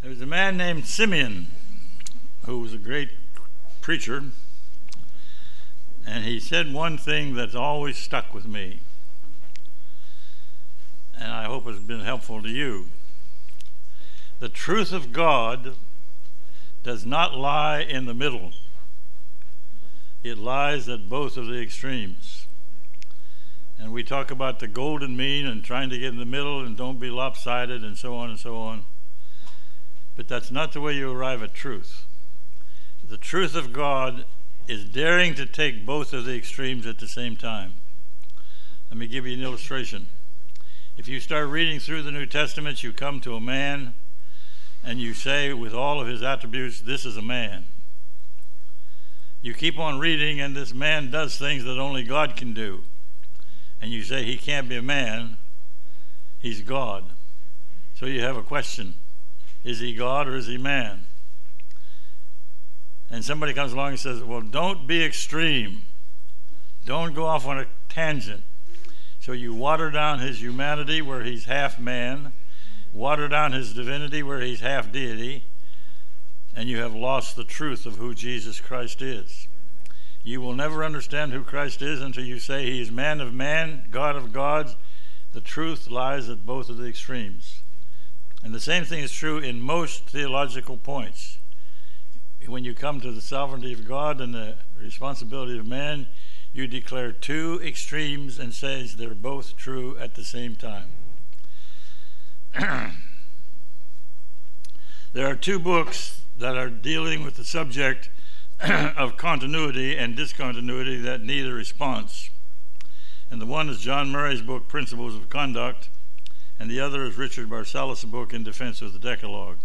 There was a man named Simeon who was a great preacher, and he said one thing that's always stuck with me, and I hope it's been helpful to you. The truth of God does not lie in the middle, it lies at both of the extremes. And we talk about the golden mean and trying to get in the middle and don't be lopsided and so on and so on. But that's not the way you arrive at truth. The truth of God is daring to take both of the extremes at the same time. Let me give you an illustration. If you start reading through the New Testament, you come to a man and you say, with all of his attributes, this is a man. You keep on reading, and this man does things that only God can do. And you say, he can't be a man, he's God. So you have a question is he God or is he man? And somebody comes along and says, Well, don't be extreme. Don't go off on a tangent. So you water down his humanity where he's half man, water down his divinity where he's half deity, and you have lost the truth of who Jesus Christ is. You will never understand who Christ is until you say he is man of man, God of gods. The truth lies at both of the extremes. And the same thing is true in most theological points. When you come to the sovereignty of God and the responsibility of man, you declare two extremes and says they're both true at the same time. there are two books that are dealing with the subject of continuity and discontinuity that need a response. And the one is John Murray's book, Principles of Conduct, and the other is Richard Barcellos' book in defense of the Decalogue.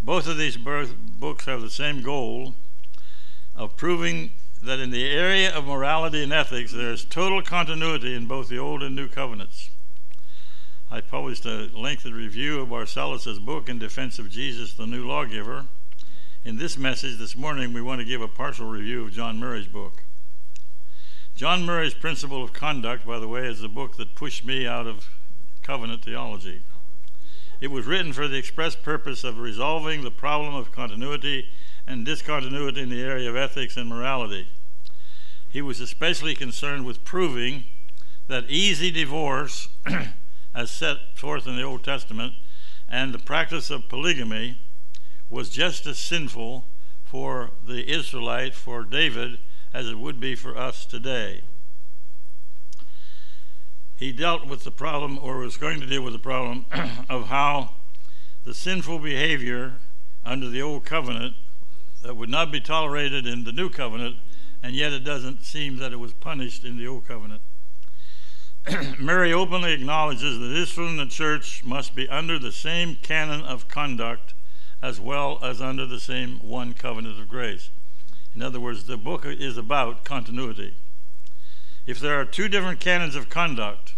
Both of these books have the same goal of proving that in the area of morality and ethics there is total continuity in both the Old and New Covenants. I published a lengthy review of Barcellos' book in defense of Jesus, the new lawgiver. In this message this morning, we want to give a partial review of John Murray's book. John Murray's Principle of Conduct, by the way, is the book that pushed me out of covenant theology. It was written for the express purpose of resolving the problem of continuity and discontinuity in the area of ethics and morality. He was especially concerned with proving that easy divorce, as set forth in the Old Testament, and the practice of polygamy was just as sinful for the Israelite, for David, as it would be for us today he dealt with the problem, or was going to deal with the problem, of how the sinful behavior under the old covenant that would not be tolerated in the new covenant, and yet it doesn't seem that it was punished in the old covenant. Murray openly acknowledges that Israel and the church must be under the same canon of conduct as well as under the same one covenant of grace. In other words, the book is about continuity. If there are two different canons of conduct,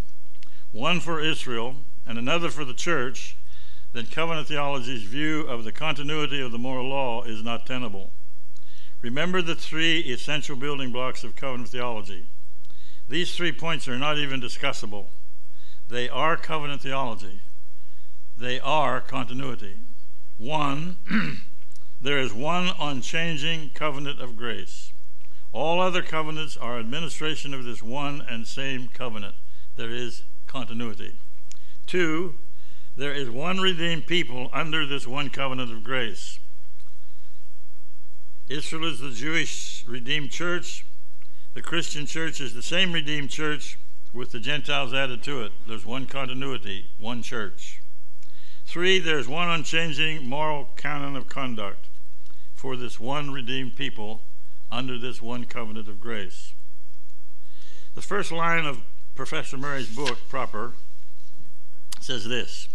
one for Israel and another for the church, then covenant theology's view of the continuity of the moral law is not tenable. Remember the three essential building blocks of covenant theology. These three points are not even discussable. They are covenant theology. They are continuity. One, there is one unchanging covenant of grace. All other covenants are administration of this one and same covenant. There is continuity. Two, there is one redeemed people under this one covenant of grace. Israel is the Jewish redeemed church. The Christian church is the same redeemed church with the Gentiles added to it. There's one continuity, one church. Three, there's one unchanging moral canon of conduct for this one redeemed people under this one covenant of grace. The first line of Professor Murray's book, proper, says this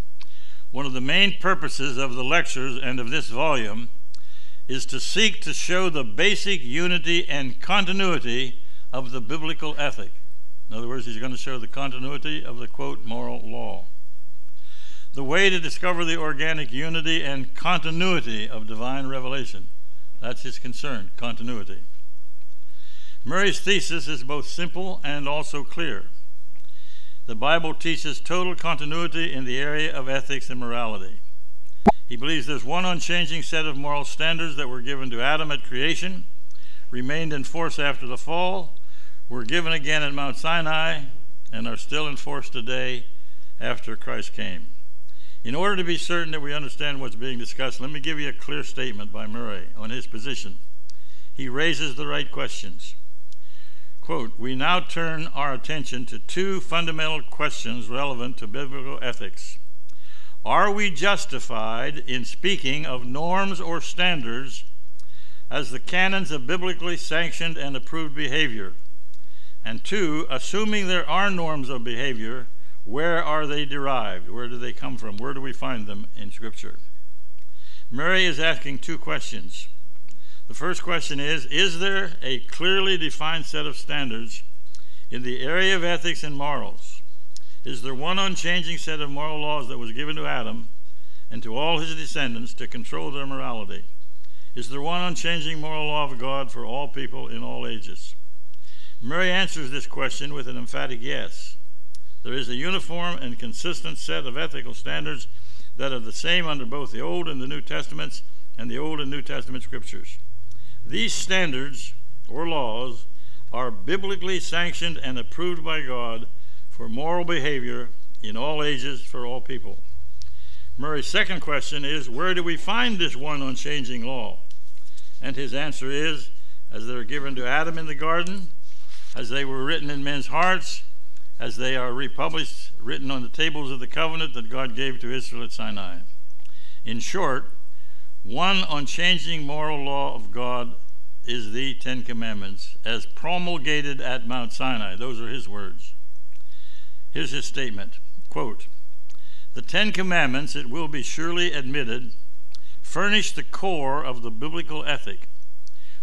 One of the main purposes of the lectures and of this volume is to seek to show the basic unity and continuity of the biblical ethic. In other words, he's going to show the continuity of the quote moral law. The way to discover the organic unity and continuity of divine revelation. That's his concern, continuity. Murray's thesis is both simple and also clear. The Bible teaches total continuity in the area of ethics and morality. He believes there's one unchanging set of moral standards that were given to Adam at creation, remained in force after the fall, were given again at Mount Sinai, and are still in force today after Christ came. In order to be certain that we understand what's being discussed, let me give you a clear statement by Murray on his position. He raises the right questions. Quote, we now turn our attention to two fundamental questions relevant to biblical ethics. Are we justified in speaking of norms or standards as the canons of biblically sanctioned and approved behavior? And two, assuming there are norms of behavior, where are they derived? Where do they come from? Where do we find them in Scripture? Murray is asking two questions. The first question is Is there a clearly defined set of standards in the area of ethics and morals? Is there one unchanging set of moral laws that was given to Adam and to all his descendants to control their morality? Is there one unchanging moral law of God for all people in all ages? Murray answers this question with an emphatic yes. There is a uniform and consistent set of ethical standards that are the same under both the Old and the New Testaments and the Old and New Testament scriptures. These standards or laws are biblically sanctioned and approved by God for moral behavior in all ages for all people. Murray's second question is where do we find this one unchanging law? And his answer is as they were given to Adam in the garden, as they were written in men's hearts, as they are republished, written on the tables of the covenant that God gave to Israel at Sinai. In short, one unchanging moral law of God is the Ten Commandments, as promulgated at Mount Sinai. Those are his words. Here's his statement quote, The Ten Commandments, it will be surely admitted, furnish the core of the biblical ethic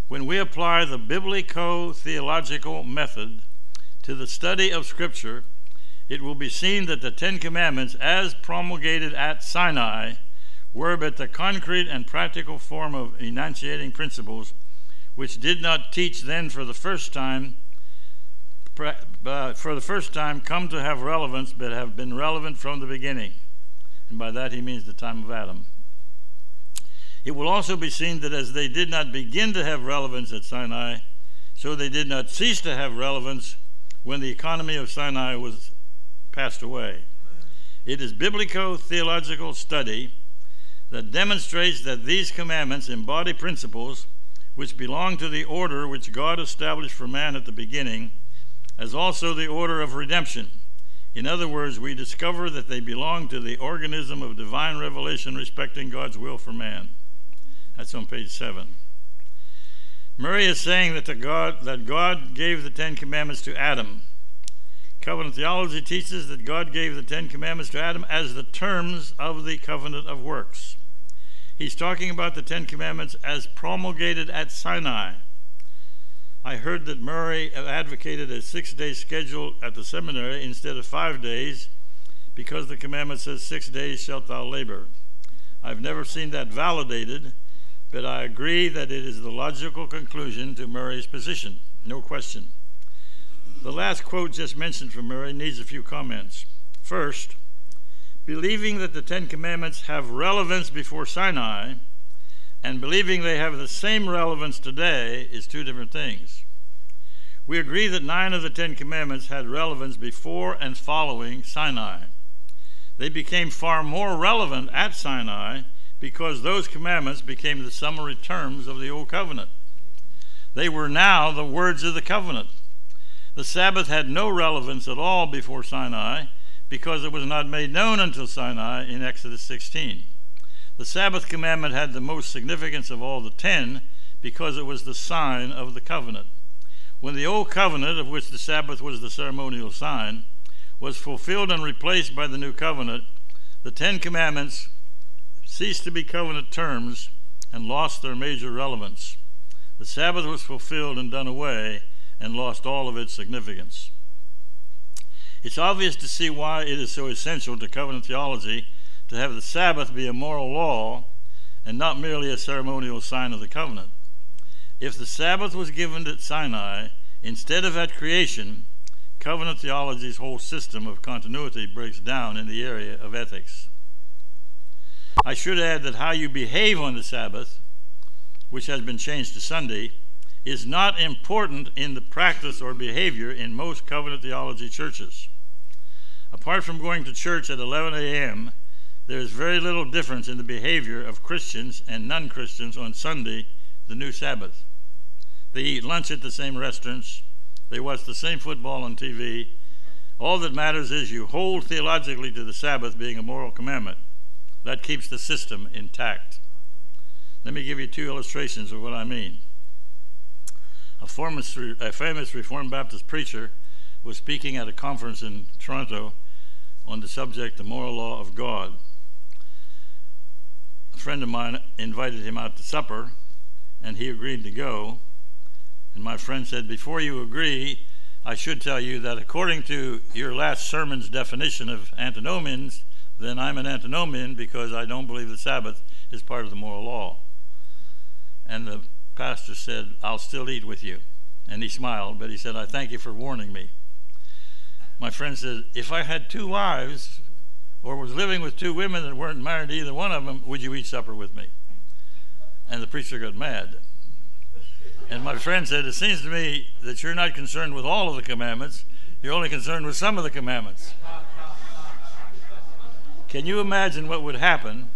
when we apply the biblico theological method to the study of Scripture, it will be seen that the Ten Commandments, as promulgated at Sinai, were but the concrete and practical form of enunciating principles which did not teach then for the first time uh, for the first time come to have relevance but have been relevant from the beginning and by that he means the time of adam it will also be seen that as they did not begin to have relevance at Sinai, so they did not cease to have relevance when the economy of Sinai was passed away. It is biblico theological study that demonstrates that these commandments embody principles which belong to the order which God established for man at the beginning, as also the order of redemption. In other words, we discover that they belong to the organism of divine revelation respecting God's will for man. That's on page 7. Murray is saying that, God, that God gave the Ten Commandments to Adam. Covenant theology teaches that God gave the Ten Commandments to Adam as the terms of the covenant of works. He's talking about the Ten Commandments as promulgated at Sinai. I heard that Murray advocated a six day schedule at the seminary instead of five days because the commandment says, Six days shalt thou labor. I've never seen that validated but I agree that it is the logical conclusion to Murray's position, no question. The last quote just mentioned from Murray needs a few comments. First, believing that the Ten Commandments have relevance before Sinai and believing they have the same relevance today is two different things. We agree that nine of the Ten Commandments had relevance before and following Sinai. They became far more relevant at Sinai because those commandments became the summary terms of the Old Covenant. They were now the words of the covenant. The Sabbath had no relevance at all before Sinai because it was not made known until Sinai in Exodus 16. The Sabbath commandment had the most significance of all the ten because it was the sign of the covenant. When the Old Covenant, of which the Sabbath was the ceremonial sign, was fulfilled and replaced by the New Covenant, the Ten Commandments ceased to be covenant terms and lost their major relevance. The Sabbath was fulfilled and done away and lost all of its significance. It's obvious to see why it is so essential to covenant theology to have the Sabbath be a moral law and not merely a ceremonial sign of the covenant. If the Sabbath was given at Sinai instead of at creation, covenant theology's whole system of continuity breaks down in the area of ethics. I should add that how you behave on the Sabbath, which has been changed to Sunday, is not important in the practice or behavior in most covenant theology churches. Apart from going to church at 11 a.m., there is very little difference in the behavior of Christians and non Christians on Sunday, the new Sabbath. They eat lunch at the same restaurants, they watch the same football on TV. All that matters is you hold theologically to the Sabbath being a moral commandment. That keeps the system intact. Let me give you two illustrations of what I mean. A, famous, a famous Reformed Baptist preacher was speaking at a conference in Toronto on the subject, the moral law of God. A friend of mine invited him out to supper, and he agreed to go. And my friend said, Before you agree, I should tell you that according to your last sermon's definition of antinomians, then I'm an antinomian because I don't believe the Sabbath is part of the moral law. And the pastor said, I'll still eat with you. And he smiled, but he said, I thank you for warning me. My friend said, If I had two wives or was living with two women that weren't married to either one of them, would you eat supper with me? And the preacher got mad. And my friend said, It seems to me that you're not concerned with all of the commandments, you're only concerned with some of the commandments. Can you imagine what would happen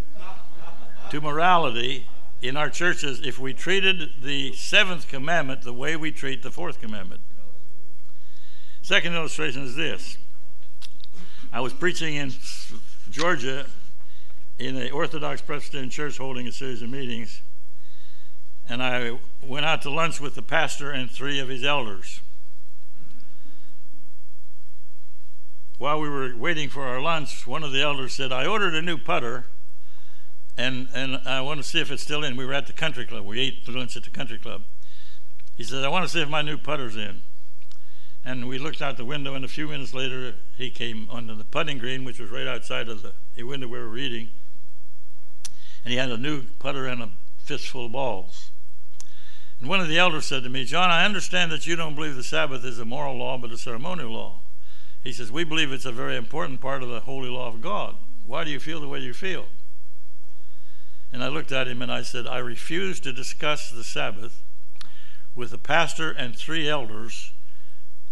to morality in our churches if we treated the seventh commandment the way we treat the fourth commandment? Second illustration is this I was preaching in Georgia in an Orthodox Presbyterian church holding a series of meetings, and I went out to lunch with the pastor and three of his elders. while we were waiting for our lunch, one of the elders said, I ordered a new putter and, and I want to see if it's still in. We were at the country club. We ate lunch at the country club. He said, I want to see if my new putter's in. And we looked out the window, and a few minutes later, he came onto the putting green, which was right outside of the, the window we were reading. And he had a new putter and a fistful of balls. And one of the elders said to me, John, I understand that you don't believe the Sabbath is a moral law, but a ceremonial law. He says, We believe it's a very important part of the holy law of God. Why do you feel the way you feel? And I looked at him and I said, I refuse to discuss the Sabbath with a pastor and three elders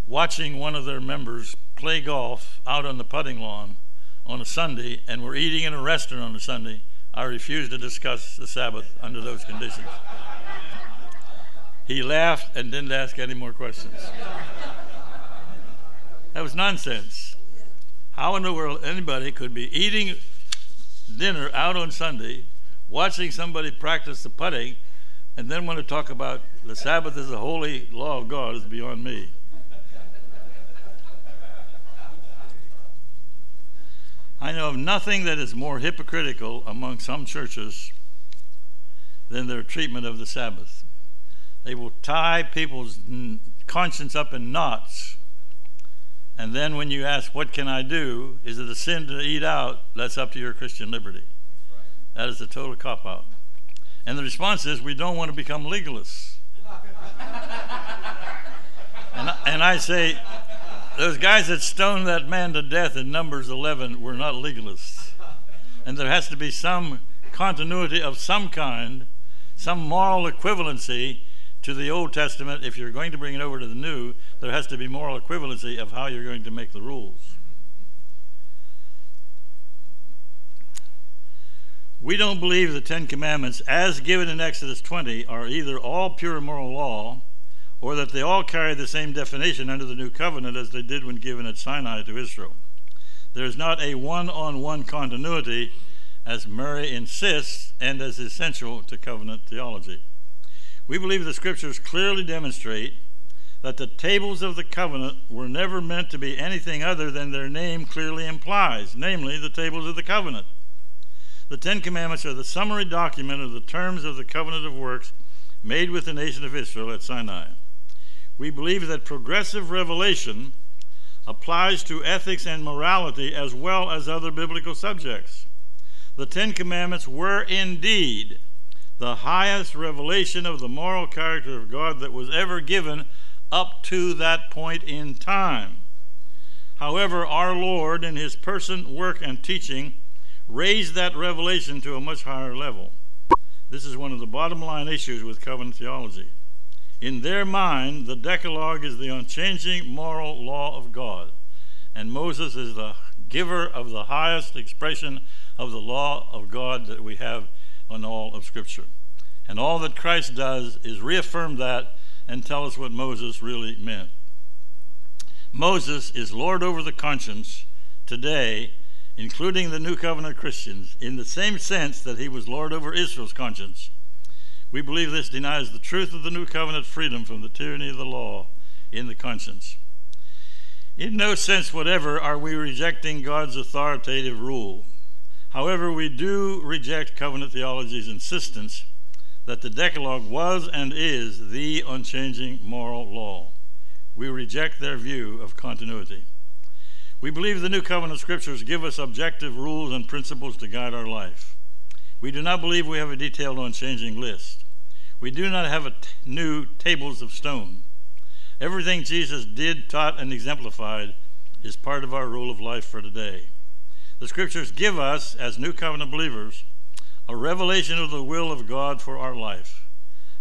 watching one of their members play golf out on the putting lawn on a Sunday and we're eating in a restaurant on a Sunday. I refuse to discuss the Sabbath under those conditions. He laughed and didn't ask any more questions. That was nonsense. How in the world anybody could be eating dinner out on Sunday, watching somebody practice the putting, and then want to talk about the Sabbath is a holy law of God is beyond me. I know of nothing that is more hypocritical among some churches than their treatment of the Sabbath. They will tie people's conscience up in knots and then when you ask, What can I do? Is it a sin to eat out? That's up to your Christian liberty. That is a total cop out. And the response is, We don't want to become legalists. and, and I say, those guys that stoned that man to death in Numbers 11 were not legalists. And there has to be some continuity of some kind, some moral equivalency to the Old Testament, if you're going to bring it over to the New, there has to be moral equivalency of how you're going to make the rules. We don't believe the Ten Commandments, as given in Exodus 20, are either all pure moral law or that they all carry the same definition under the New Covenant as they did when given at Sinai to Israel. There is not a one on one continuity, as Murray insists, and as essential to covenant theology. We believe the scriptures clearly demonstrate that the tables of the covenant were never meant to be anything other than their name clearly implies, namely, the tables of the covenant. The Ten Commandments are the summary document of the terms of the covenant of works made with the nation of Israel at Sinai. We believe that progressive revelation applies to ethics and morality as well as other biblical subjects. The Ten Commandments were indeed the highest revelation of the moral character of God that was ever given up to that point in time. However, our Lord, in his person, work, and teaching, raised that revelation to a much higher level. This is one of the bottom line issues with covenant theology. In their mind, the Decalogue is the unchanging moral law of God, and Moses is the giver of the highest expression of the law of God that we have on all of Scripture. And all that Christ does is reaffirm that and tell us what Moses really meant. Moses is Lord over the conscience today, including the New Covenant Christians, in the same sense that he was Lord over Israel's conscience. We believe this denies the truth of the New Covenant freedom from the tyranny of the law in the conscience. In no sense whatever are we rejecting God's authoritative rule. However, we do reject covenant theology's insistence that the Decalogue was and is the unchanging moral law. We reject their view of continuity. We believe the New Covenant Scriptures give us objective rules and principles to guide our life. We do not believe we have a detailed unchanging list. We do not have a new tables of stone. Everything Jesus did, taught, and exemplified is part of our rule of life for today. The Scriptures give us, as New Covenant believers, a revelation of the will of God for our life.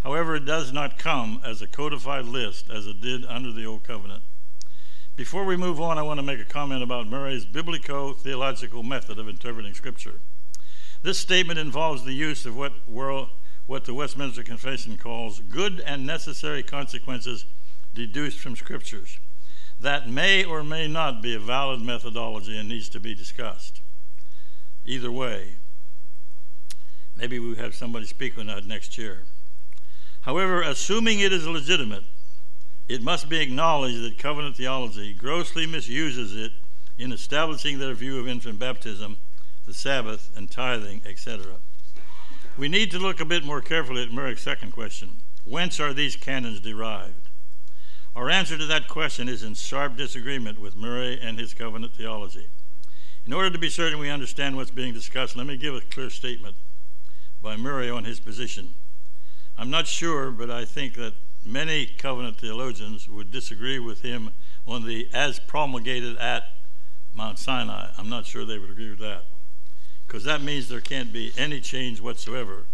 However, it does not come as a codified list as it did under the Old Covenant. Before we move on, I want to make a comment about Murray's biblico theological method of interpreting Scripture. This statement involves the use of what, world, what the Westminster Confession calls good and necessary consequences deduced from Scriptures. That may or may not be a valid methodology and needs to be discussed. Either way, Maybe we have somebody speak on that next year. However, assuming it is legitimate, it must be acknowledged that covenant theology grossly misuses it in establishing their view of infant baptism, the Sabbath, and tithing, etc. We need to look a bit more carefully at Murray's second question Whence are these canons derived? Our answer to that question is in sharp disagreement with Murray and his covenant theology. In order to be certain we understand what's being discussed, let me give a clear statement by Murray on his position. I'm not sure, but I think that many covenant theologians would disagree with him on the as promulgated at Mount Sinai. I'm not sure they would agree with that. Because that means there can't be any change whatsoever,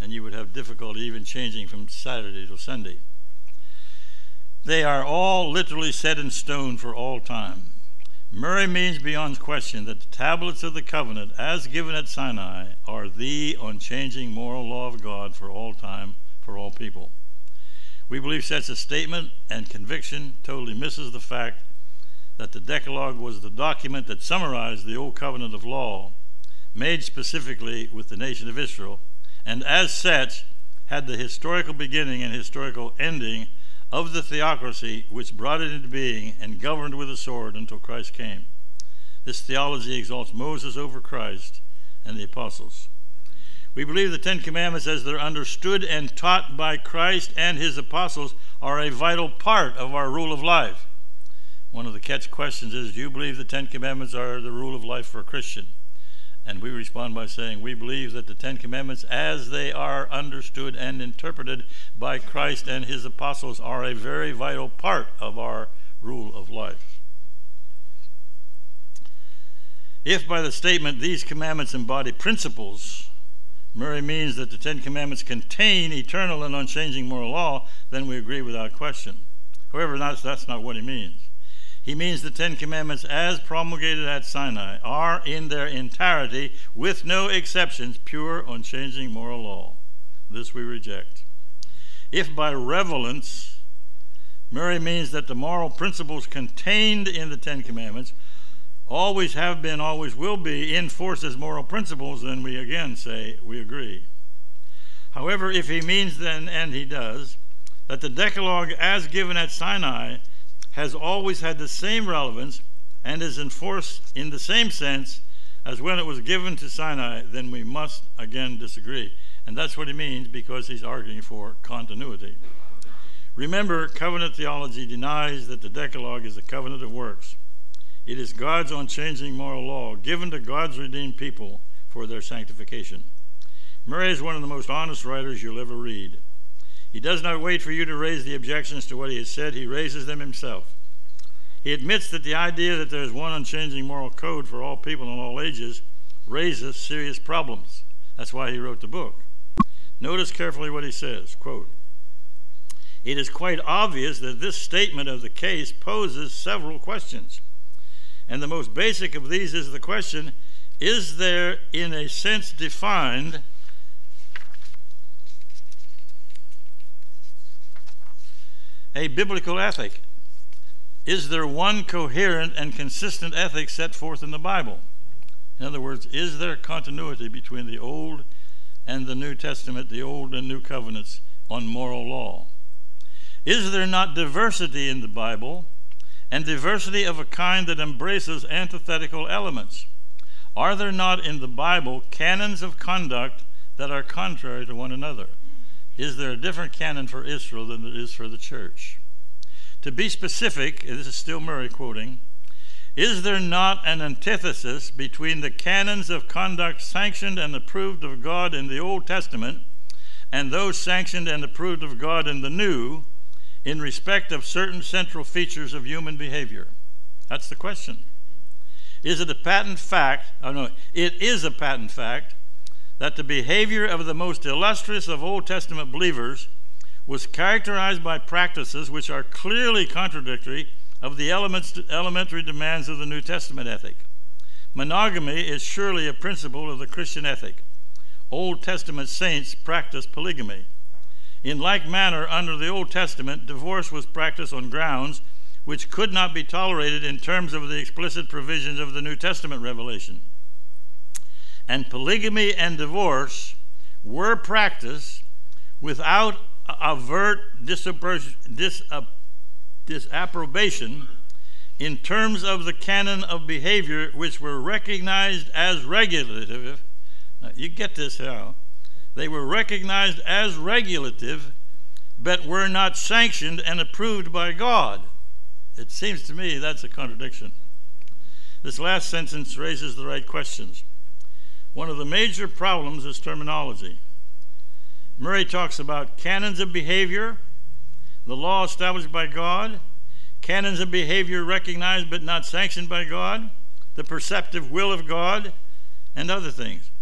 and you would have difficulty even changing from Saturday to Sunday. They are all literally set in stone for all time. Murray means beyond question that the tablets of the covenant, as given at Sinai, are the unchanging moral law of God for all time, for all people. We believe such a statement and conviction totally misses the fact that the Decalogue was the document that summarized the Old Covenant of law made specifically with the nation of Israel, and as such had the historical beginning and historical ending of the theocracy which brought it into being and governed with a sword until Christ came. This theology exalts Moses over Christ and the apostles. We believe the Ten Commandments, as they're understood and taught by Christ and his apostles, are a vital part of our rule of life. One of the catch questions is Do you believe the Ten Commandments are the rule of life for a Christian? And we respond by saying, We believe that the Ten Commandments, as they are understood and interpreted by Christ and his apostles, are a very vital part of our rule of life. If by the statement these commandments embody principles, Murray means that the Ten Commandments contain eternal and unchanging moral law, then we agree without question. However, that's, that's not what he means. He means the Ten Commandments, as promulgated at Sinai, are in their entirety, with no exceptions, pure, unchanging moral law. This we reject. If by relevance, Murray means that the moral principles contained in the Ten Commandments always have been, always will be, in force as moral principles, then we again say we agree. However, if he means then, and he does, that the Decalogue as given at Sinai has always had the same relevance and is enforced in the same sense as when it was given to Sinai, then we must again disagree. And that's what he means because he's arguing for continuity. Remember, covenant theology denies that the Decalogue is a covenant of works. It is God's unchanging moral law given to God's redeemed people for their sanctification. Murray is one of the most honest writers you'll ever read. He does not wait for you to raise the objections to what he has said, he raises them himself. He admits that the idea that there is one unchanging moral code for all people in all ages raises serious problems. That's why he wrote the book. Notice carefully what he says. Quote, it is quite obvious that this statement of the case poses several questions. And the most basic of these is the question Is there, in a sense defined, a biblical ethic? Is there one coherent and consistent ethic set forth in the Bible? In other words, is there continuity between the Old and the New Testament, the Old and New Covenants, on moral law? Is there not diversity in the Bible, and diversity of a kind that embraces antithetical elements? Are there not in the Bible canons of conduct that are contrary to one another? Is there a different canon for Israel than there is for the church? To be specific, this is still Murray quoting, is there not an antithesis between the canons of conduct sanctioned and approved of God in the Old Testament and those sanctioned and approved of God in the New in respect of certain central features of human behavior? That's the question. Is it a patent fact? Oh no, it is a patent fact that the behavior of the most illustrious of Old Testament believers was characterized by practices which are clearly contradictory of the elements, elementary demands of the New Testament ethic. Monogamy is surely a principle of the Christian ethic. Old Testament saints practiced polygamy. In like manner, under the Old Testament, divorce was practiced on grounds which could not be tolerated in terms of the explicit provisions of the New Testament revelation. And polygamy and divorce were practiced without avert disapprobation in terms of the canon of behavior which were recognized as regulative. Now, you get this how? They were recognized as regulative, but were not sanctioned and approved by God. It seems to me that's a contradiction. This last sentence raises the right questions. One of the major problems is terminology. Murray talks about canons of behavior, the law established by God, canons of behavior recognized but not sanctioned by God, the perceptive will of God, and other things.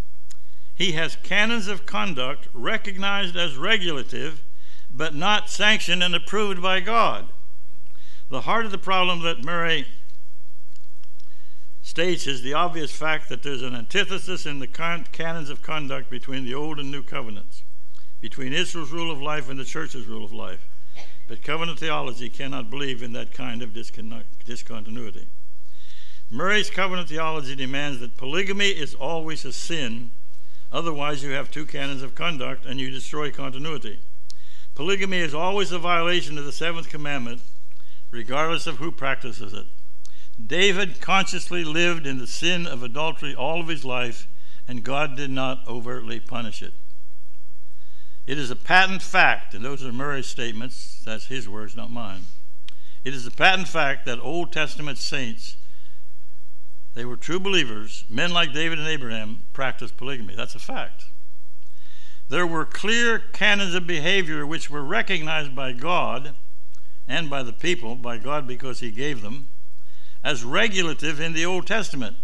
He has canons of conduct recognized as regulative, but not sanctioned and approved by God. The heart of the problem that Murray states is the obvious fact that there's an antithesis in the current canons of conduct between the Old and New Covenants, between Israel's rule of life and the church's rule of life. But covenant theology cannot believe in that kind of discontinuity. Murray's covenant theology demands that polygamy is always a sin Otherwise, you have two canons of conduct and you destroy continuity. Polygamy is always a violation of the seventh commandment, regardless of who practices it. David consciously lived in the sin of adultery all of his life, and God did not overtly punish it. It is a patent fact, and those are Murray's statements, that's his words, not mine. It is a patent fact that Old Testament saints they were true believers. Men like David and Abraham practiced polygamy. That's a fact. There were clear canons of behavior which were recognized by God and by the people, by God because He gave them, as regulative in the Old Testament.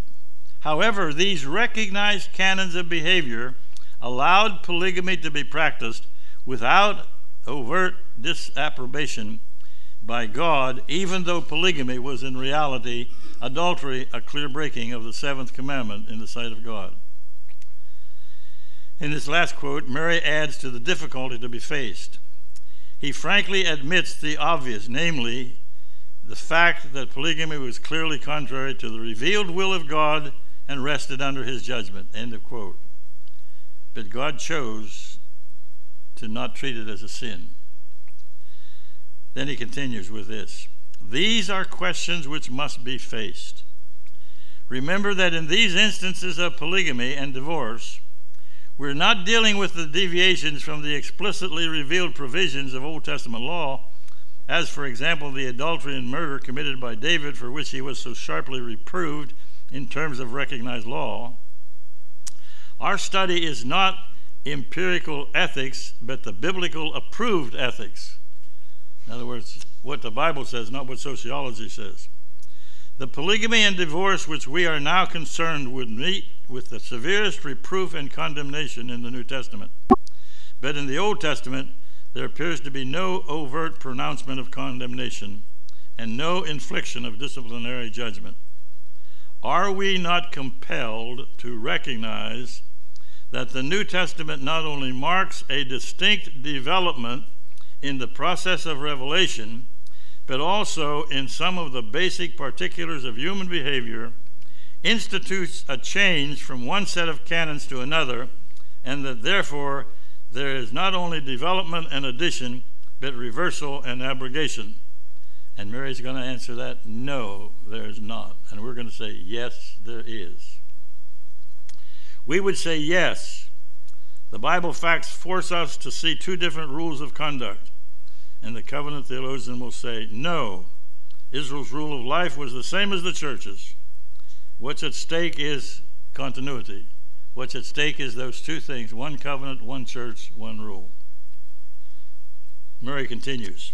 However, these recognized canons of behavior allowed polygamy to be practiced without overt disapprobation by God, even though polygamy was in reality adultery a clear breaking of the seventh commandment in the sight of God. In this last quote, Murray adds to the difficulty to be faced. He frankly admits the obvious, namely, the fact that polygamy was clearly contrary to the revealed will of God and rested under his judgment. End of quote. But God chose to not treat it as a sin. Then he continues with this these are questions which must be faced. Remember that in these instances of polygamy and divorce, we're not dealing with the deviations from the explicitly revealed provisions of Old Testament law, as, for example, the adultery and murder committed by David, for which he was so sharply reproved in terms of recognized law. Our study is not empirical ethics, but the biblical approved ethics. In other words, what the Bible says, not what sociology says. The polygamy and divorce which we are now concerned would meet with the severest reproof and condemnation in the New Testament. But in the Old Testament, there appears to be no overt pronouncement of condemnation and no infliction of disciplinary judgment. Are we not compelled to recognize that the New Testament not only marks a distinct development in the process of revelation, but also in some of the basic particulars of human behavior, institutes a change from one set of canons to another, and that therefore there is not only development and addition, but reversal and abrogation. And Murray's going to answer that no, there's not. And we're going to say yes, there is. We would say yes. The Bible facts force us to see two different rules of conduct. And the covenant theologian will say no. Israel's rule of life was the same as the church's. What's at stake is continuity. What's at stake is those two things one covenant, one church, one rule. Murray continues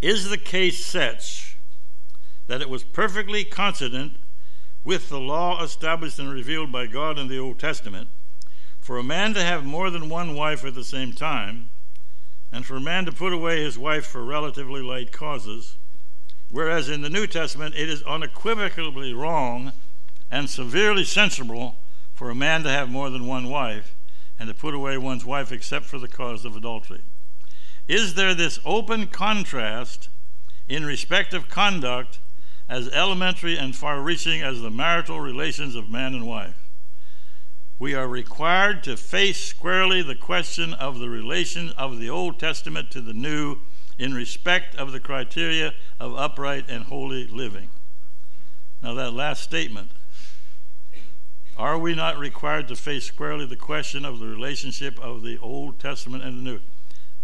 Is the case such that it was perfectly consonant with the law established and revealed by God in the Old Testament for a man to have more than one wife at the same time, and for a man to put away his wife for relatively light causes, whereas in the New Testament it is unequivocally wrong and severely censurable for a man to have more than one wife and to put away one's wife except for the cause of adultery. Is there this open contrast in respect of conduct as elementary and far reaching as the marital relations of man and wife? We are required to face squarely the question of the relation of the Old Testament to the New in respect of the criteria of upright and holy living. Now, that last statement are we not required to face squarely the question of the relationship of the Old Testament and the New?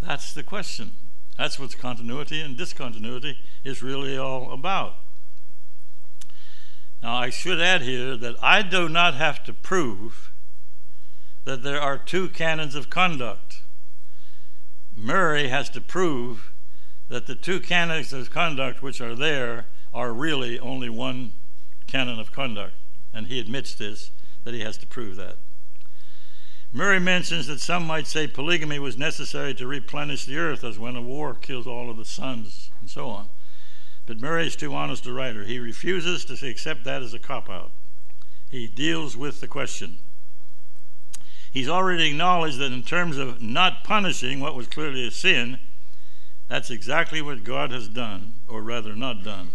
That's the question. That's what continuity and discontinuity is really all about. Now, I should add here that I do not have to prove that there are two canons of conduct. Murray has to prove that the two canons of conduct which are there are really only one canon of conduct. And he admits this that he has to prove that. Murray mentions that some might say polygamy was necessary to replenish the earth, as when a war kills all of the sons, and so on. But Murray is too honest a writer. He refuses to accept that as a cop out. He deals with the question. He's already acknowledged that in terms of not punishing what was clearly a sin, that's exactly what God has done, or rather not done.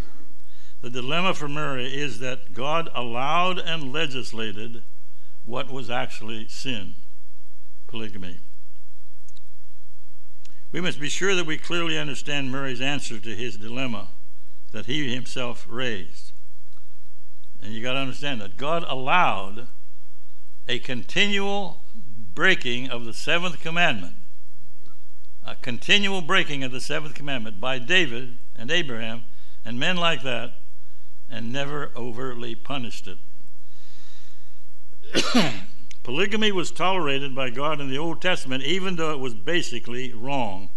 The dilemma for Murray is that God allowed and legislated what was actually sin polygamy. We must be sure that we clearly understand Murray's answer to his dilemma that he himself raised. And you got to understand that God allowed a continual breaking of the seventh commandment, a continual breaking of the seventh commandment by David and Abraham and men like that and never overtly punished it. Polygamy was tolerated by God in the Old Testament, even though it was basically wrong,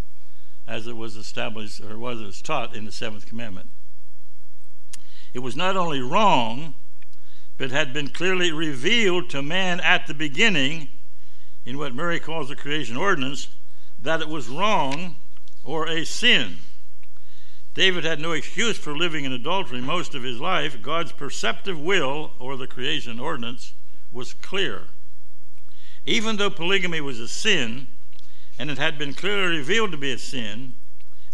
as it was established or was was taught in the seventh commandment. It was not only wrong, but had been clearly revealed to man at the beginning in what Murray calls the creation ordinance that it was wrong or a sin. David had no excuse for living in adultery most of his life. God's perceptive will, or the creation ordinance, was clear. Even though polygamy was a sin, and it had been clearly revealed to be a sin,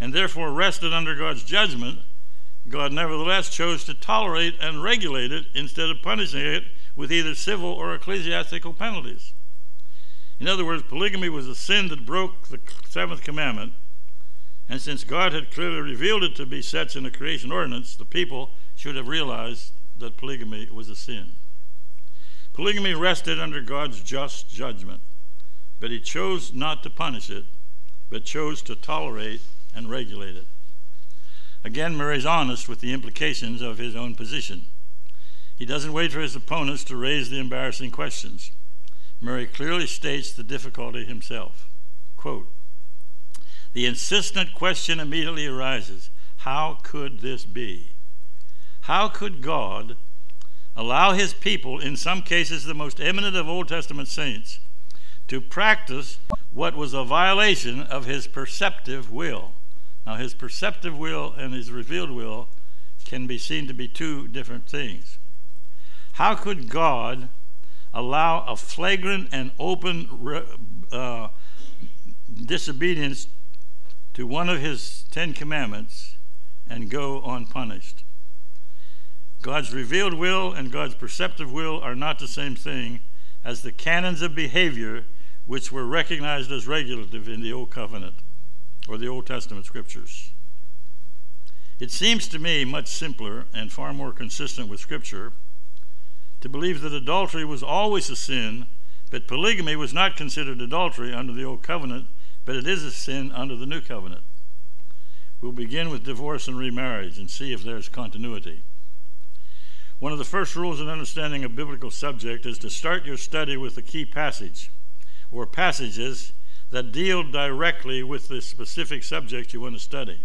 and therefore rested under God's judgment, God nevertheless chose to tolerate and regulate it instead of punishing it with either civil or ecclesiastical penalties. In other words, polygamy was a sin that broke the seventh commandment and since God had clearly revealed it to be such in the creation ordinance, the people should have realized that polygamy was a sin. Polygamy rested under God's just judgment, but he chose not to punish it, but chose to tolerate and regulate it. Again, Murray's honest with the implications of his own position. He doesn't wait for his opponents to raise the embarrassing questions. Murray clearly states the difficulty himself. Quote, the insistent question immediately arises how could this be? How could God allow his people, in some cases the most eminent of Old Testament saints, to practice what was a violation of his perceptive will. Now, his perceptive will and his revealed will can be seen to be two different things. How could God allow a flagrant and open uh, disobedience to one of his Ten Commandments and go unpunished? God's revealed will and God's preceptive will are not the same thing as the canons of behavior which were recognized as regulative in the Old Covenant or the Old Testament scriptures. It seems to me much simpler and far more consistent with Scripture to believe that adultery was always a sin, but polygamy was not considered adultery under the Old Covenant, but it is a sin under the New Covenant. We'll begin with divorce and remarriage and see if there's continuity. One of the first rules in understanding a biblical subject is to start your study with a key passage or passages that deal directly with the specific subject you want to study.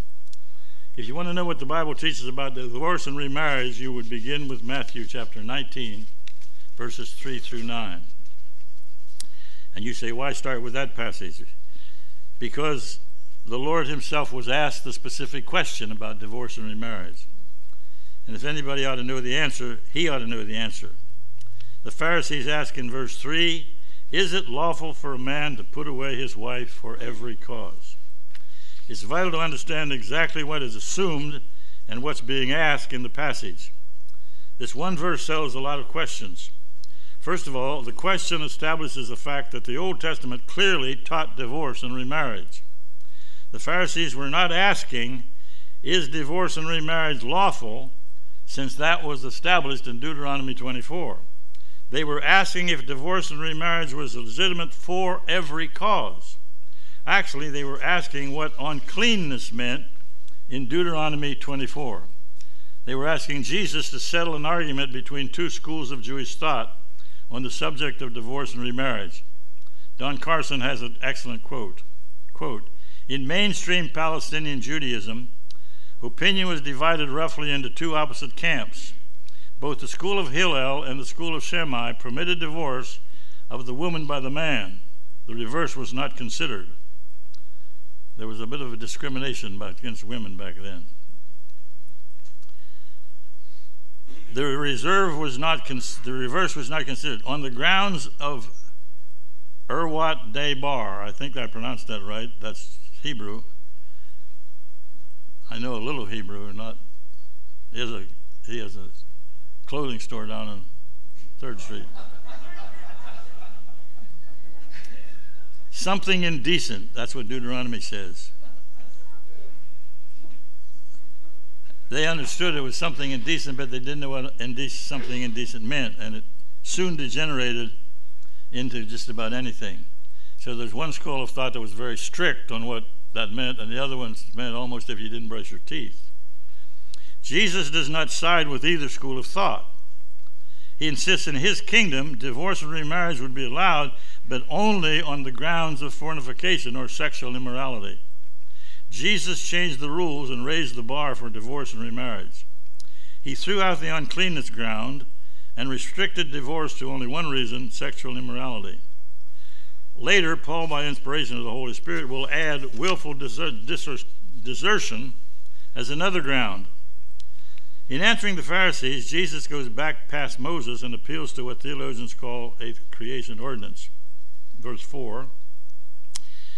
If you want to know what the Bible teaches about divorce and remarriage, you would begin with Matthew chapter 19, verses 3 through 9. And you say, why start with that passage? Because the Lord Himself was asked the specific question about divorce and remarriage. And if anybody ought to know the answer, he ought to know the answer. The Pharisees ask in verse 3 Is it lawful for a man to put away his wife for every cause? It's vital to understand exactly what is assumed and what's being asked in the passage. This one verse settles a lot of questions. First of all, the question establishes the fact that the Old Testament clearly taught divorce and remarriage. The Pharisees were not asking, Is divorce and remarriage lawful? since that was established in Deuteronomy 24. They were asking if divorce and remarriage was legitimate for every cause. Actually, they were asking what uncleanness meant in Deuteronomy 24. They were asking Jesus to settle an argument between two schools of Jewish thought on the subject of divorce and remarriage. Don Carson has an excellent quote. Quote, in mainstream Palestinian Judaism, Opinion was divided roughly into two opposite camps. Both the school of Hillel and the school of Shammai permitted divorce of the woman by the man. The reverse was not considered. There was a bit of a discrimination against women back then. The reserve was not cons- the reverse was not considered on the grounds of Erwat Debar. I think I pronounced that right. That's Hebrew. I know a little Hebrew, not. He has a he has a clothing store down on Third Street. Something indecent. That's what Deuteronomy says. They understood it was something indecent, but they didn't know what indecent, something indecent meant, and it soon degenerated into just about anything. So there's one school of thought that was very strict on what that meant, and the other one meant almost if you didn't brush your teeth. Jesus does not side with either school of thought. He insists in his kingdom divorce and remarriage would be allowed, but only on the grounds of fornication or sexual immorality. Jesus changed the rules and raised the bar for divorce and remarriage. He threw out the uncleanness ground and restricted divorce to only one reason sexual immorality. Later, Paul, by inspiration of the Holy Spirit, will add willful desertion as another ground. In answering the Pharisees, Jesus goes back past Moses and appeals to what theologians call a creation ordinance. Verse 4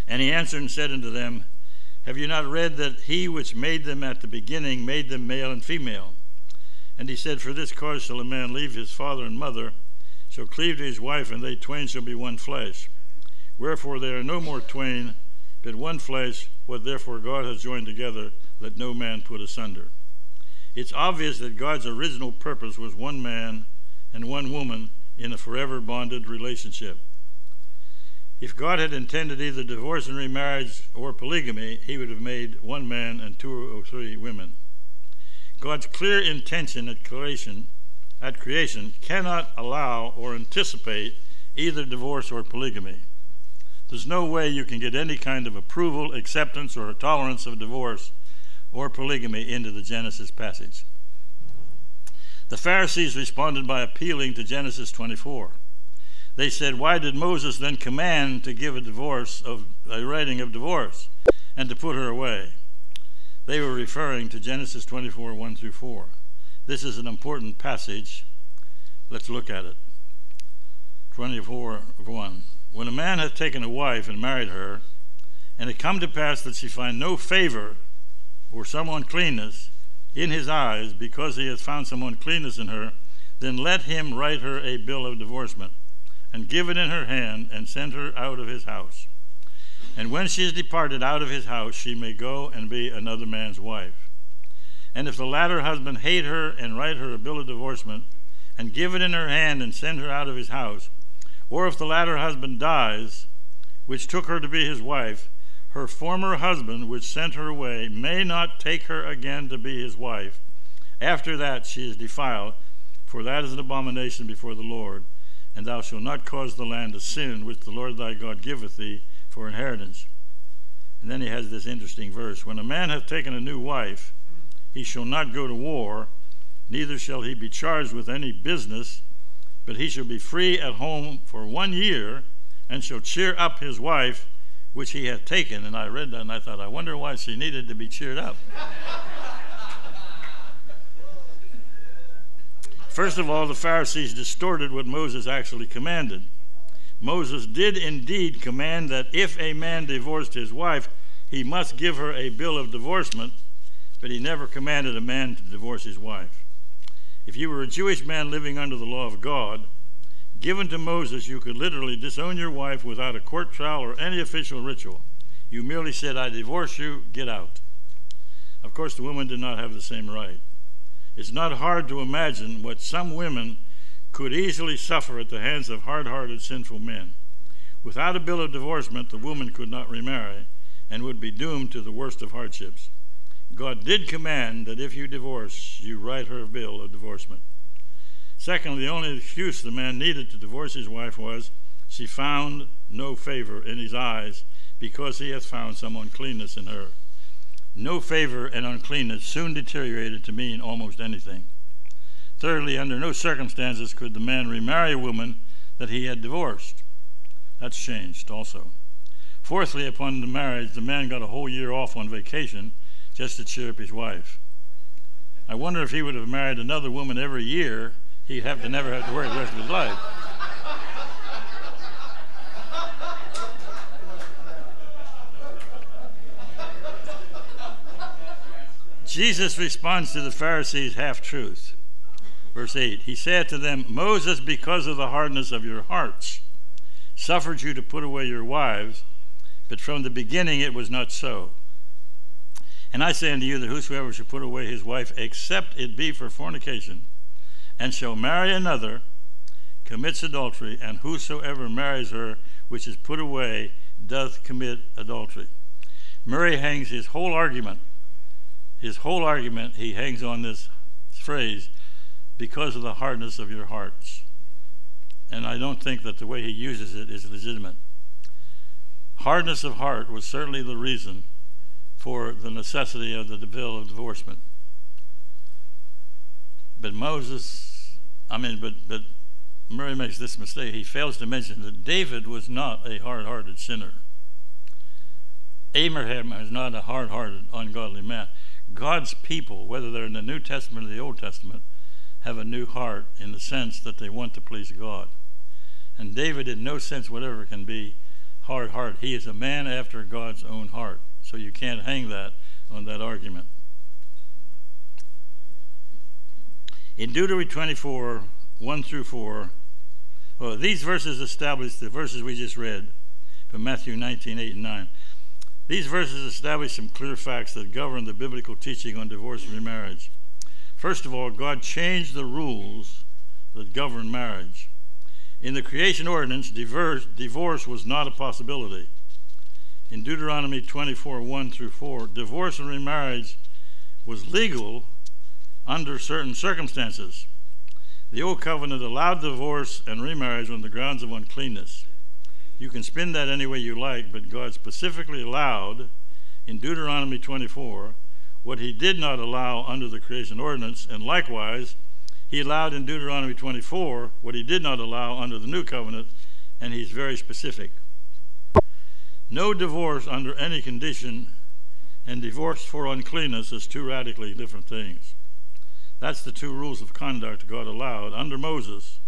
And he answered and said unto them, Have you not read that he which made them at the beginning made them male and female? And he said, For this cause shall a man leave his father and mother, shall cleave to his wife, and they twain shall be one flesh. Wherefore they are no more twain, but one flesh. What therefore God has joined together, let no man put asunder. It's obvious that God's original purpose was one man and one woman in a forever bonded relationship. If God had intended either divorce and remarriage or polygamy, he would have made one man and two or three women. God's clear intention at creation, at creation cannot allow or anticipate either divorce or polygamy. There's no way you can get any kind of approval, acceptance, or tolerance of divorce or polygamy into the Genesis passage. The Pharisees responded by appealing to Genesis 24. They said, Why did Moses then command to give a divorce of a writing of divorce and to put her away? They were referring to Genesis 24, 1 through 4. This is an important passage. Let's look at it. 24, 1. When a man hath taken a wife and married her, and it come to pass that she find no favor or some uncleanness in his eyes because he has found some uncleanness in her, then let him write her a bill of divorcement and give it in her hand, and send her out of his house. And when she is departed out of his house, she may go and be another man's wife. And if the latter husband hate her and write her a bill of divorcement, and give it in her hand and send her out of his house, or if the latter husband dies, which took her to be his wife, her former husband, which sent her away, may not take her again to be his wife. After that she is defiled, for that is an abomination before the Lord and thou shalt not cause the land to sin which the Lord thy God giveth thee for inheritance. And then he has this interesting verse When a man hath taken a new wife, he shall not go to war, neither shall he be charged with any business, but he shall be free at home for one year, and shall cheer up his wife which he hath taken. And I read that and I thought, I wonder why she needed to be cheered up. First of all, the Pharisees distorted what Moses actually commanded. Moses did indeed command that if a man divorced his wife, he must give her a bill of divorcement, but he never commanded a man to divorce his wife. If you were a Jewish man living under the law of God, given to Moses, you could literally disown your wife without a court trial or any official ritual. You merely said, I divorce you, get out. Of course, the woman did not have the same right. It's not hard to imagine what some women could easily suffer at the hands of hard hearted, sinful men. Without a bill of divorcement, the woman could not remarry and would be doomed to the worst of hardships. God did command that if you divorce, you write her a bill of divorcement. Secondly, the only excuse the man needed to divorce his wife was she found no favor in his eyes because he hath found some uncleanness in her no favor and uncleanness soon deteriorated to mean almost anything. Thirdly, under no circumstances could the man remarry a woman that he had divorced. That's changed also. Fourthly, upon the marriage, the man got a whole year off on vacation just to cheer up his wife. I wonder if he would have married another woman every year, he'd have to never have to worry the rest of his life. Jesus responds to the Pharisees' half truth. Verse 8 He said to them, Moses, because of the hardness of your hearts, suffered you to put away your wives, but from the beginning it was not so. And I say unto you that whosoever shall put away his wife, except it be for fornication, and shall marry another, commits adultery, and whosoever marries her which is put away doth commit adultery. Murray hangs his whole argument his whole argument, he hangs on this phrase, because of the hardness of your hearts. And I don't think that the way he uses it is legitimate. Hardness of heart was certainly the reason for the necessity of the bill of divorcement. But Moses, I mean, but, but Murray makes this mistake. He fails to mention that David was not a hard hearted sinner. Abraham is not a hard hearted, ungodly man. God's people, whether they're in the New Testament or the Old Testament, have a new heart in the sense that they want to please God. And David, in no sense whatever, can be hard hearted. He is a man after God's own heart. So you can't hang that on that argument. In Deuteronomy 24, 1 through 4, well, these verses establish the verses we just read from Matthew 19, 8 and 9. These verses establish some clear facts that govern the biblical teaching on divorce and remarriage. First of all, God changed the rules that govern marriage. In the creation ordinance, divorce, was not a possibility. In Deuteronomy 24 1 through 4, divorce and remarriage was legal under certain circumstances. The Old Covenant allowed divorce and remarriage on the grounds of uncleanness. You can spin that any way you like, but God specifically allowed in Deuteronomy 24 what he did not allow under the creation ordinance, and likewise He allowed in Deuteronomy 24 what he did not allow under the new covenant, and he's very specific. No divorce under any condition, and divorce for uncleanness is two radically different things. That's the two rules of conduct God allowed under Moses,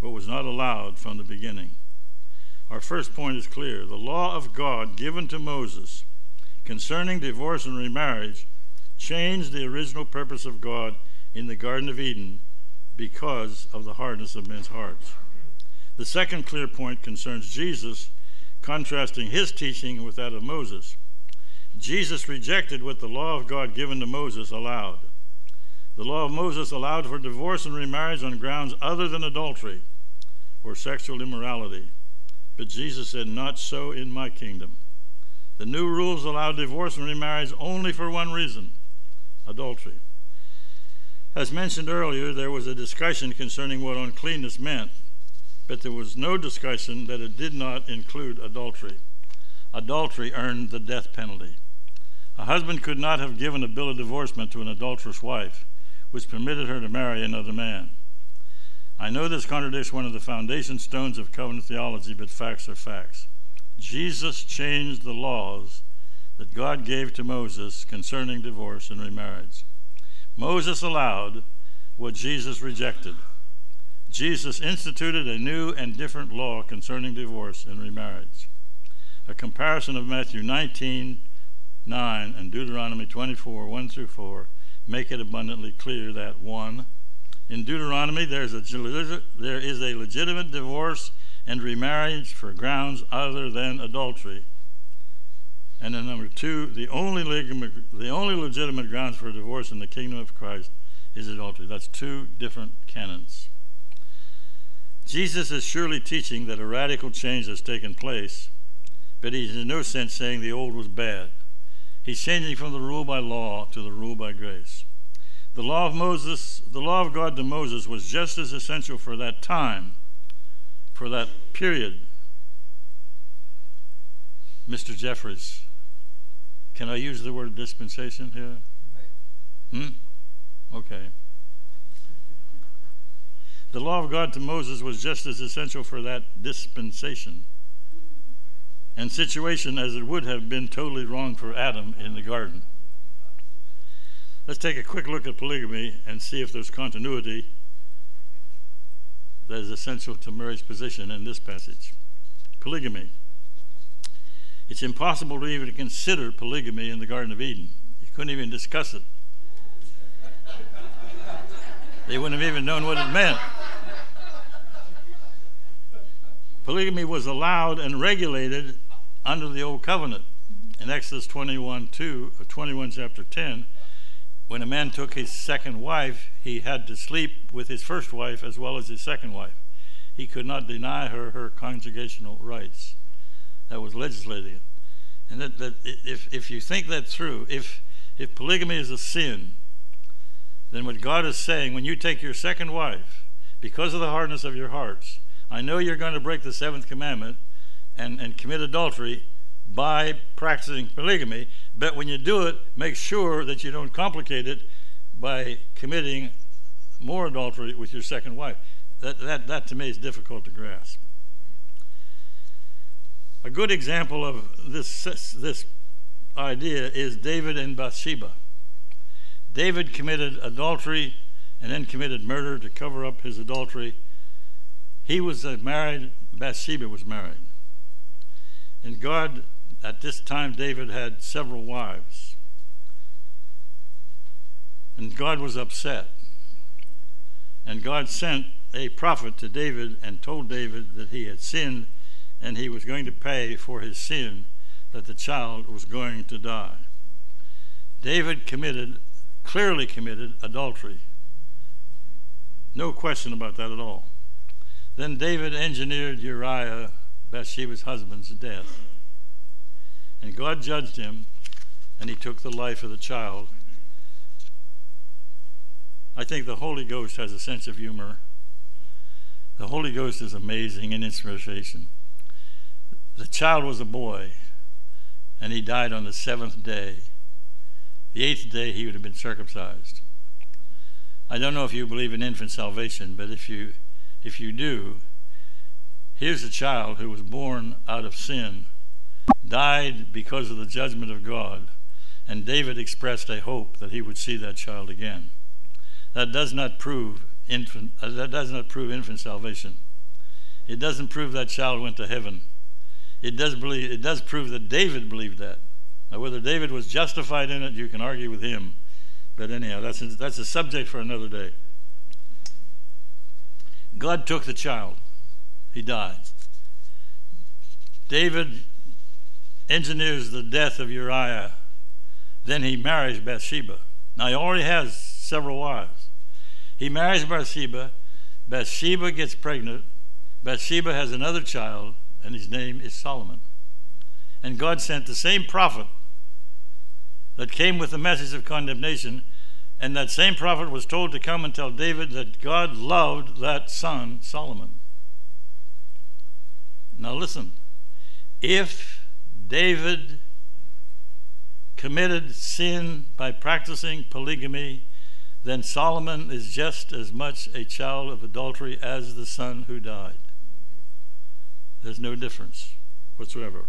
but was not allowed from the beginning. Our first point is clear. The law of God given to Moses concerning divorce and remarriage changed the original purpose of God in the Garden of Eden because of the hardness of men's hearts. The second clear point concerns Jesus, contrasting his teaching with that of Moses. Jesus rejected what the law of God given to Moses allowed. The law of Moses allowed for divorce and remarriage on grounds other than adultery or sexual immorality. But Jesus said, Not so in my kingdom. The new rules allow divorce and remarriage only for one reason adultery. As mentioned earlier, there was a discussion concerning what uncleanness meant, but there was no discussion that it did not include adultery. Adultery earned the death penalty. A husband could not have given a bill of divorcement to an adulterous wife, which permitted her to marry another man. I know this contradicts one of the foundation stones of covenant theology, but facts are facts. Jesus changed the laws that God gave to Moses concerning divorce and remarriage. Moses allowed what Jesus rejected. Jesus instituted a new and different law concerning divorce and remarriage. A comparison of Matthew 19, 9 and Deuteronomy 24, 1 through 4 make it abundantly clear that 1. In Deuteronomy, there's a, there is a legitimate divorce and remarriage for grounds other than adultery. And then number two, the only, the only legitimate grounds for divorce in the kingdom of Christ is adultery. That's two different canons. Jesus is surely teaching that a radical change has taken place, but he's in no sense saying the old was bad. He's changing from the rule by law to the rule by grace. The law of Moses, the law of God to Moses was just as essential for that time for that period. Mr. Jeffries, can I use the word dispensation here? Hmm? Okay. The law of God to Moses was just as essential for that dispensation and situation as it would have been totally wrong for Adam in the garden. Let's take a quick look at polygamy and see if there's continuity that is essential to marriage position in this passage. Polygamy. It's impossible to even consider polygamy in the Garden of Eden. You couldn't even discuss it. They wouldn't have even known what it meant. Polygamy was allowed and regulated under the Old Covenant. In Exodus 21 2, 21 chapter 10, when a man took his second wife, he had to sleep with his first wife as well as his second wife. He could not deny her her conjugational rights. That was legislative. And that, that if, if you think that through, if, if polygamy is a sin, then what God is saying, when you take your second wife, because of the hardness of your hearts, I know you're going to break the seventh commandment and, and commit adultery by practicing polygamy, but when you do it, make sure that you don't complicate it by committing more adultery with your second wife. That, that, that to me is difficult to grasp. A good example of this, this idea is David and Bathsheba. David committed adultery and then committed murder to cover up his adultery. He was married, Bathsheba was married. And God at this time, David had several wives. And God was upset. And God sent a prophet to David and told David that he had sinned and he was going to pay for his sin, that the child was going to die. David committed, clearly committed, adultery. No question about that at all. Then David engineered Uriah, Bathsheba's husband's death. And God judged him, and he took the life of the child. I think the Holy Ghost has a sense of humor. The Holy Ghost is amazing in its inspiration. The child was a boy, and he died on the seventh day. The eighth day, he would have been circumcised. I don't know if you believe in infant salvation, but if you if you do, here's a child who was born out of sin, died because of the judgment of God, and David expressed a hope that he would see that child again. That does not prove infant uh, that does not prove infant salvation. It doesn't prove that child went to heaven. It does believe it does prove that David believed that. Now whether David was justified in it, you can argue with him. But anyhow, that's a, that's a subject for another day. God took the child. He died. David engineers the death of Uriah. Then he marries Bathsheba. Now he already has several wives. He marries Bathsheba. Bathsheba gets pregnant. Bathsheba has another child, and his name is Solomon. And God sent the same prophet that came with the message of condemnation and that same prophet was told to come and tell David that God loved that son, Solomon. Now listen. If David committed sin by practicing polygamy, then Solomon is just as much a child of adultery as the son who died. There's no difference whatsoever.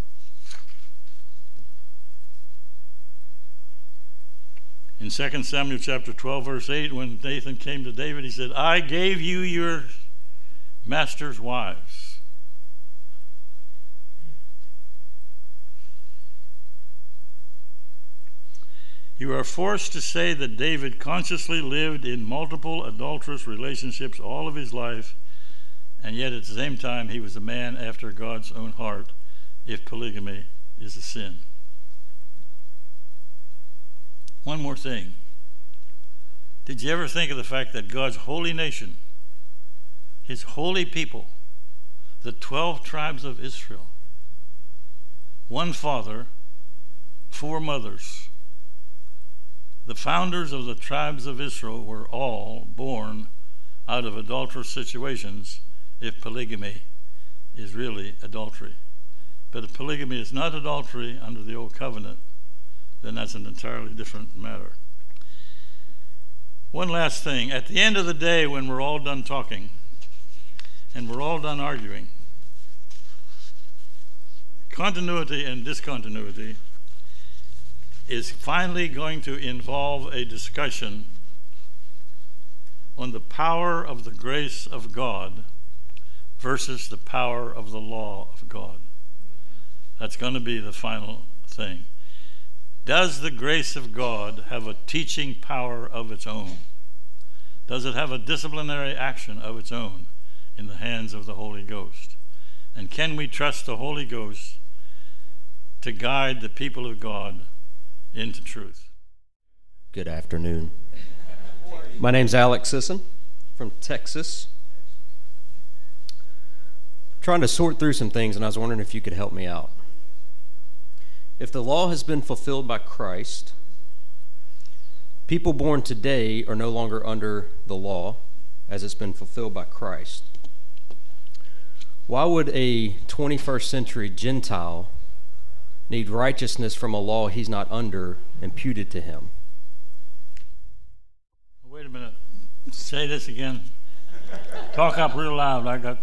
In 2 Samuel chapter 12, verse 8, when Nathan came to David, he said, I gave you your master's wives. You are forced to say that David consciously lived in multiple adulterous relationships all of his life, and yet at the same time he was a man after God's own heart, if polygamy is a sin. One more thing. Did you ever think of the fact that God's holy nation, his holy people, the 12 tribes of Israel, one father, four mothers, the founders of the tribes of Israel were all born out of adulterous situations if polygamy is really adultery. But if polygamy is not adultery under the old covenant, then that's an entirely different matter. One last thing. At the end of the day, when we're all done talking and we're all done arguing, continuity and discontinuity is finally going to involve a discussion on the power of the grace of God versus the power of the law of God. That's going to be the final thing. Does the grace of God have a teaching power of its own? Does it have a disciplinary action of its own in the hands of the Holy Ghost? And can we trust the Holy Ghost to guide the people of God into truth? Good afternoon. My name's Alex Sisson from Texas. I'm trying to sort through some things, and I was wondering if you could help me out. If the law has been fulfilled by Christ, people born today are no longer under the law as it's been fulfilled by Christ. Why would a 21st century Gentile need righteousness from a law he's not under imputed to him? Wait a minute. Say this again. Talk up real loud. I got.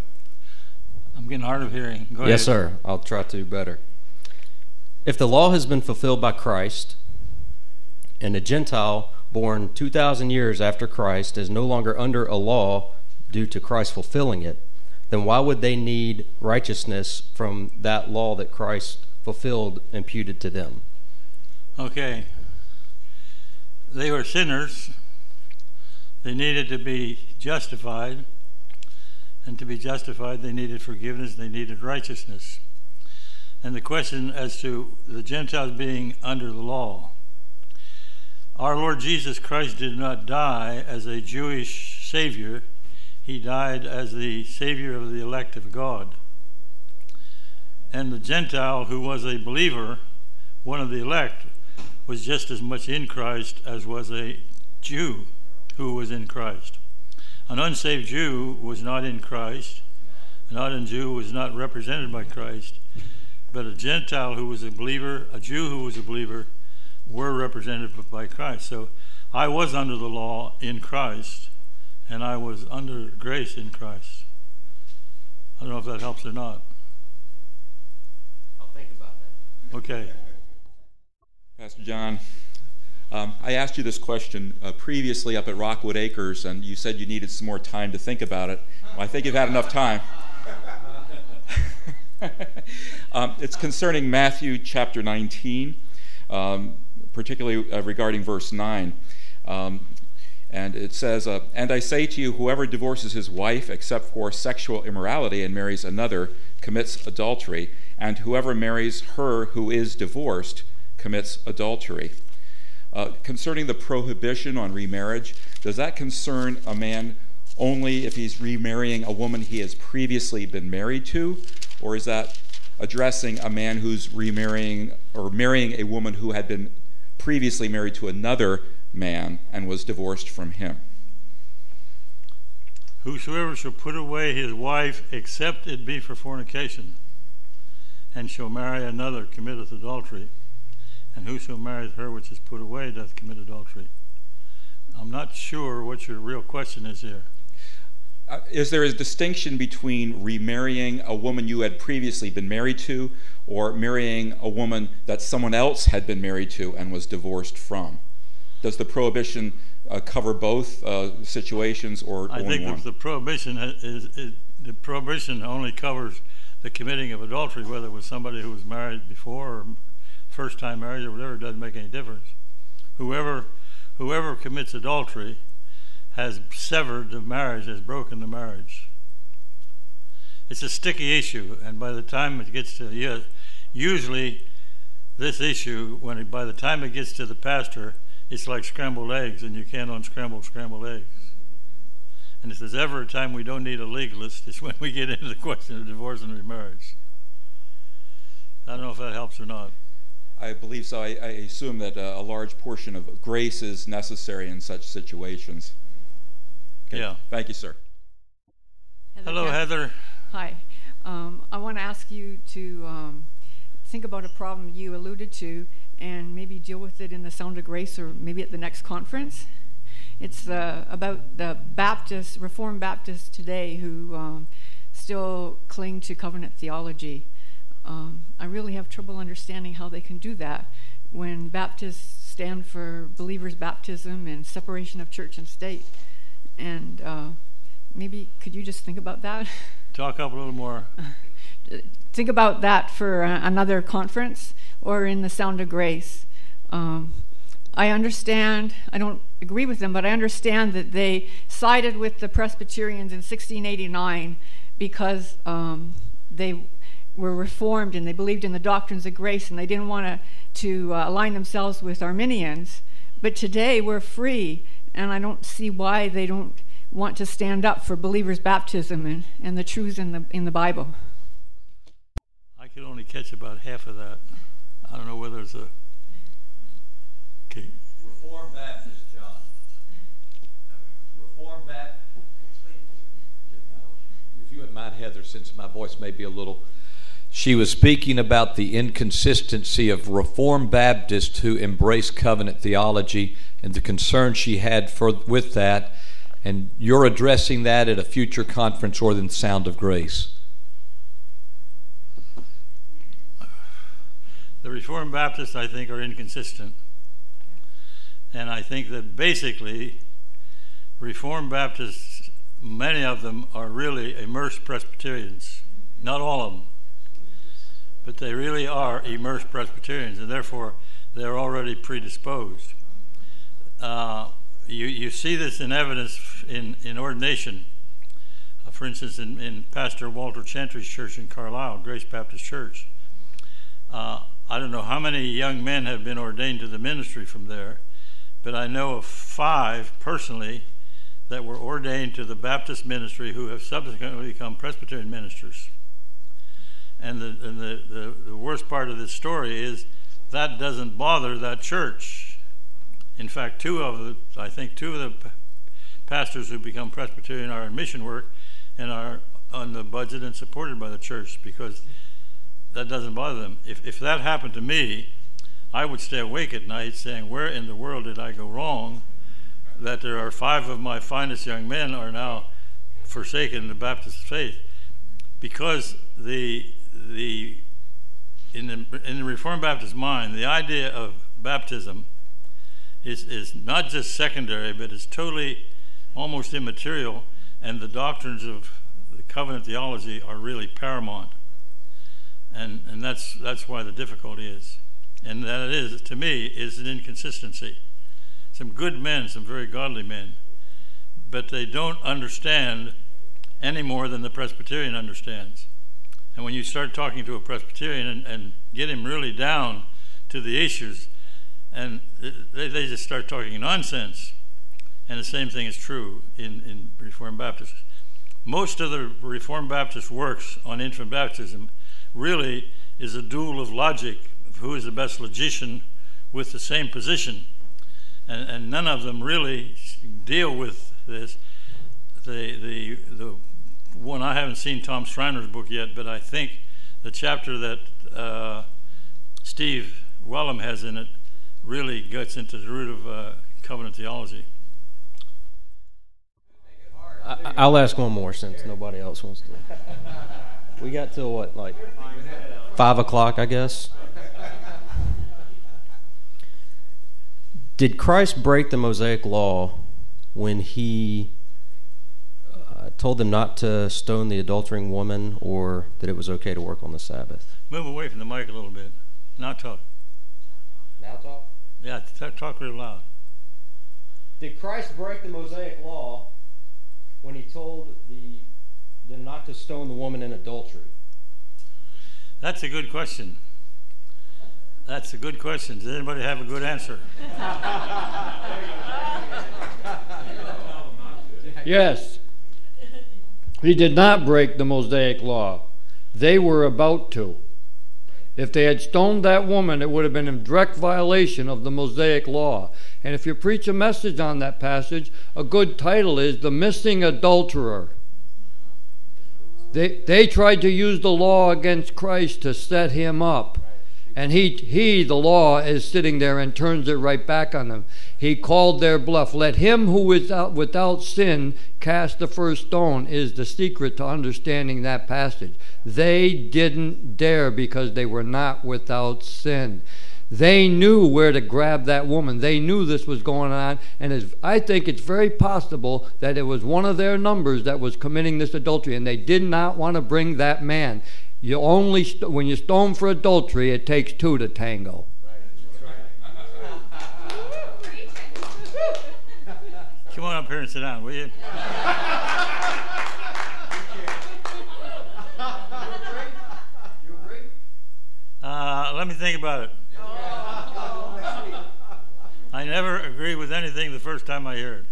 I'm getting hard of hearing. Go yes, ahead. sir. I'll try to better. If the law has been fulfilled by Christ, and a Gentile born 2,000 years after Christ is no longer under a law due to Christ fulfilling it, then why would they need righteousness from that law that Christ fulfilled imputed to them? Okay. They were sinners. They needed to be justified. And to be justified, they needed forgiveness, they needed righteousness and the question as to the Gentiles being under the law. Our Lord Jesus Christ did not die as a Jewish Savior, He died as the Savior of the elect of God. And the Gentile who was a believer, one of the elect, was just as much in Christ as was a Jew who was in Christ. An unsaved Jew was not in Christ. An unsaved Jew was not represented by Christ but a Gentile who was a believer, a Jew who was a believer, were represented by Christ. So I was under the law in Christ, and I was under grace in Christ. I don't know if that helps or not. I'll think about that. Okay. Pastor John, um, I asked you this question uh, previously up at Rockwood Acres, and you said you needed some more time to think about it. Well, I think you've had enough time. um, it's concerning Matthew chapter 19, um, particularly uh, regarding verse 9. Um, and it says, uh, And I say to you, whoever divorces his wife except for sexual immorality and marries another commits adultery, and whoever marries her who is divorced commits adultery. Uh, concerning the prohibition on remarriage, does that concern a man only if he's remarrying a woman he has previously been married to? Or is that addressing a man who's remarrying or marrying a woman who had been previously married to another man and was divorced from him? Whosoever shall put away his wife, except it be for fornication, and shall marry another, committeth adultery. And whoso marrieth her which is put away doth commit adultery. I'm not sure what your real question is here. Uh, is there a distinction between remarrying a woman you had previously been married to or marrying a woman that someone else had been married to and was divorced from? Does the prohibition uh, cover both uh, situations or I think one? the prohibition is, is, the prohibition only covers the committing of adultery, whether it was somebody who was married before or first time marriage or whatever, doesn't make any difference. Whoever whoever commits adultery has severed the marriage, has broken the marriage. It's a sticky issue, and by the time it gets to usually this issue, when it, by the time it gets to the pastor, it's like scrambled eggs, and you can't unscramble scrambled eggs. And if there's ever a time we don't need a legalist, it's when we get into the question of divorce and remarriage. I don't know if that helps or not. I believe so. I, I assume that uh, a large portion of grace is necessary in such situations. Okay. Yeah. Thank you, sir. Heather Hello, Kemp. Heather. Hi. Um, I want to ask you to um, think about a problem you alluded to and maybe deal with it in the Sound of Grace or maybe at the next conference. It's uh, about the Baptists, Reformed Baptists today who um, still cling to covenant theology. Um, I really have trouble understanding how they can do that when Baptists stand for believers' baptism and separation of church and state. And uh, maybe could you just think about that? Talk up a little more. think about that for uh, another conference or in the Sound of Grace. Um, I understand, I don't agree with them, but I understand that they sided with the Presbyterians in 1689 because um, they were reformed and they believed in the doctrines of grace and they didn't want to uh, align themselves with Arminians. But today we're free, and I don't see why they don't want to stand up for believers' baptism and, and the truths in the in the Bible. I could only catch about half of that. I don't know whether it's a. Okay. Reformed Baptist, John. Reformed Baptist. If you wouldn't mind, Heather, since my voice may be a little. She was speaking about the inconsistency of Reformed Baptists who embrace covenant theology and the concern she had for, with that. And you're addressing that at a future conference or in Sound of Grace. The Reformed Baptists, I think, are inconsistent. And I think that basically, Reformed Baptists, many of them are really immersed Presbyterians. Not all of them. But they really are immersed Presbyterians, and therefore they're already predisposed. Uh, you, you see this in evidence in, in ordination. Uh, for instance, in, in Pastor Walter Chantry's church in Carlisle, Grace Baptist Church. Uh, I don't know how many young men have been ordained to the ministry from there, but I know of five personally that were ordained to the Baptist ministry who have subsequently become Presbyterian ministers. And the, and the, the, the worst part of this story is that doesn't bother that church. In fact, two of the, I think two of the pastors who become Presbyterian are in mission work and are on the budget and supported by the church because that doesn't bother them. If, if that happened to me, I would stay awake at night saying, Where in the world did I go wrong? that there are five of my finest young men are now forsaken the Baptist faith because the the in the in the Reformed Baptist mind the idea of baptism is is not just secondary but it's totally almost immaterial and the doctrines of the covenant theology are really paramount and and that's that's why the difficulty is and that is, to me is an inconsistency some good men, some very godly men, but they don't understand any more than the Presbyterian understands. And when you start talking to a Presbyterian and, and get him really down to the issues, and they, they just start talking nonsense. And the same thing is true in, in Reformed Baptists. Most of the Reformed Baptist works on infant baptism really is a duel of logic who is the best logician with the same position and, and none of them really deal with this. The, the, the one I haven't seen Tom Schreiner's book yet, but I think the chapter that uh, Steve Wellum has in it really gets into the root of uh, covenant theology. I, will ask one more since nobody else wants to. We got till what, like five o'clock, I guess. Did Christ break the Mosaic law when he uh, told them not to stone the adultering woman or that it was okay to work on the Sabbath? Move away from the mic a little bit. Now talk. Now talk? Yeah, t- talk real loud. Did Christ break the Mosaic law when he told the, them not to stone the woman in adultery? That's a good question. That's a good question. Does anybody have a good answer? yes. He did not break the Mosaic law. They were about to. If they had stoned that woman, it would have been in direct violation of the Mosaic law. And if you preach a message on that passage, a good title is The Missing Adulterer. They, they tried to use the law against Christ to set him up. And he, he, the law, is sitting there and turns it right back on them. He called their bluff. Let him who is out without sin cast the first stone, is the secret to understanding that passage. They didn't dare because they were not without sin. They knew where to grab that woman. They knew this was going on. And I think it's very possible that it was one of their numbers that was committing this adultery, and they did not want to bring that man. You only st- when you stone for adultery, it takes two to tango. Come on up here and sit down, will you? Uh, let me think about it. I never agree with anything the first time I hear it.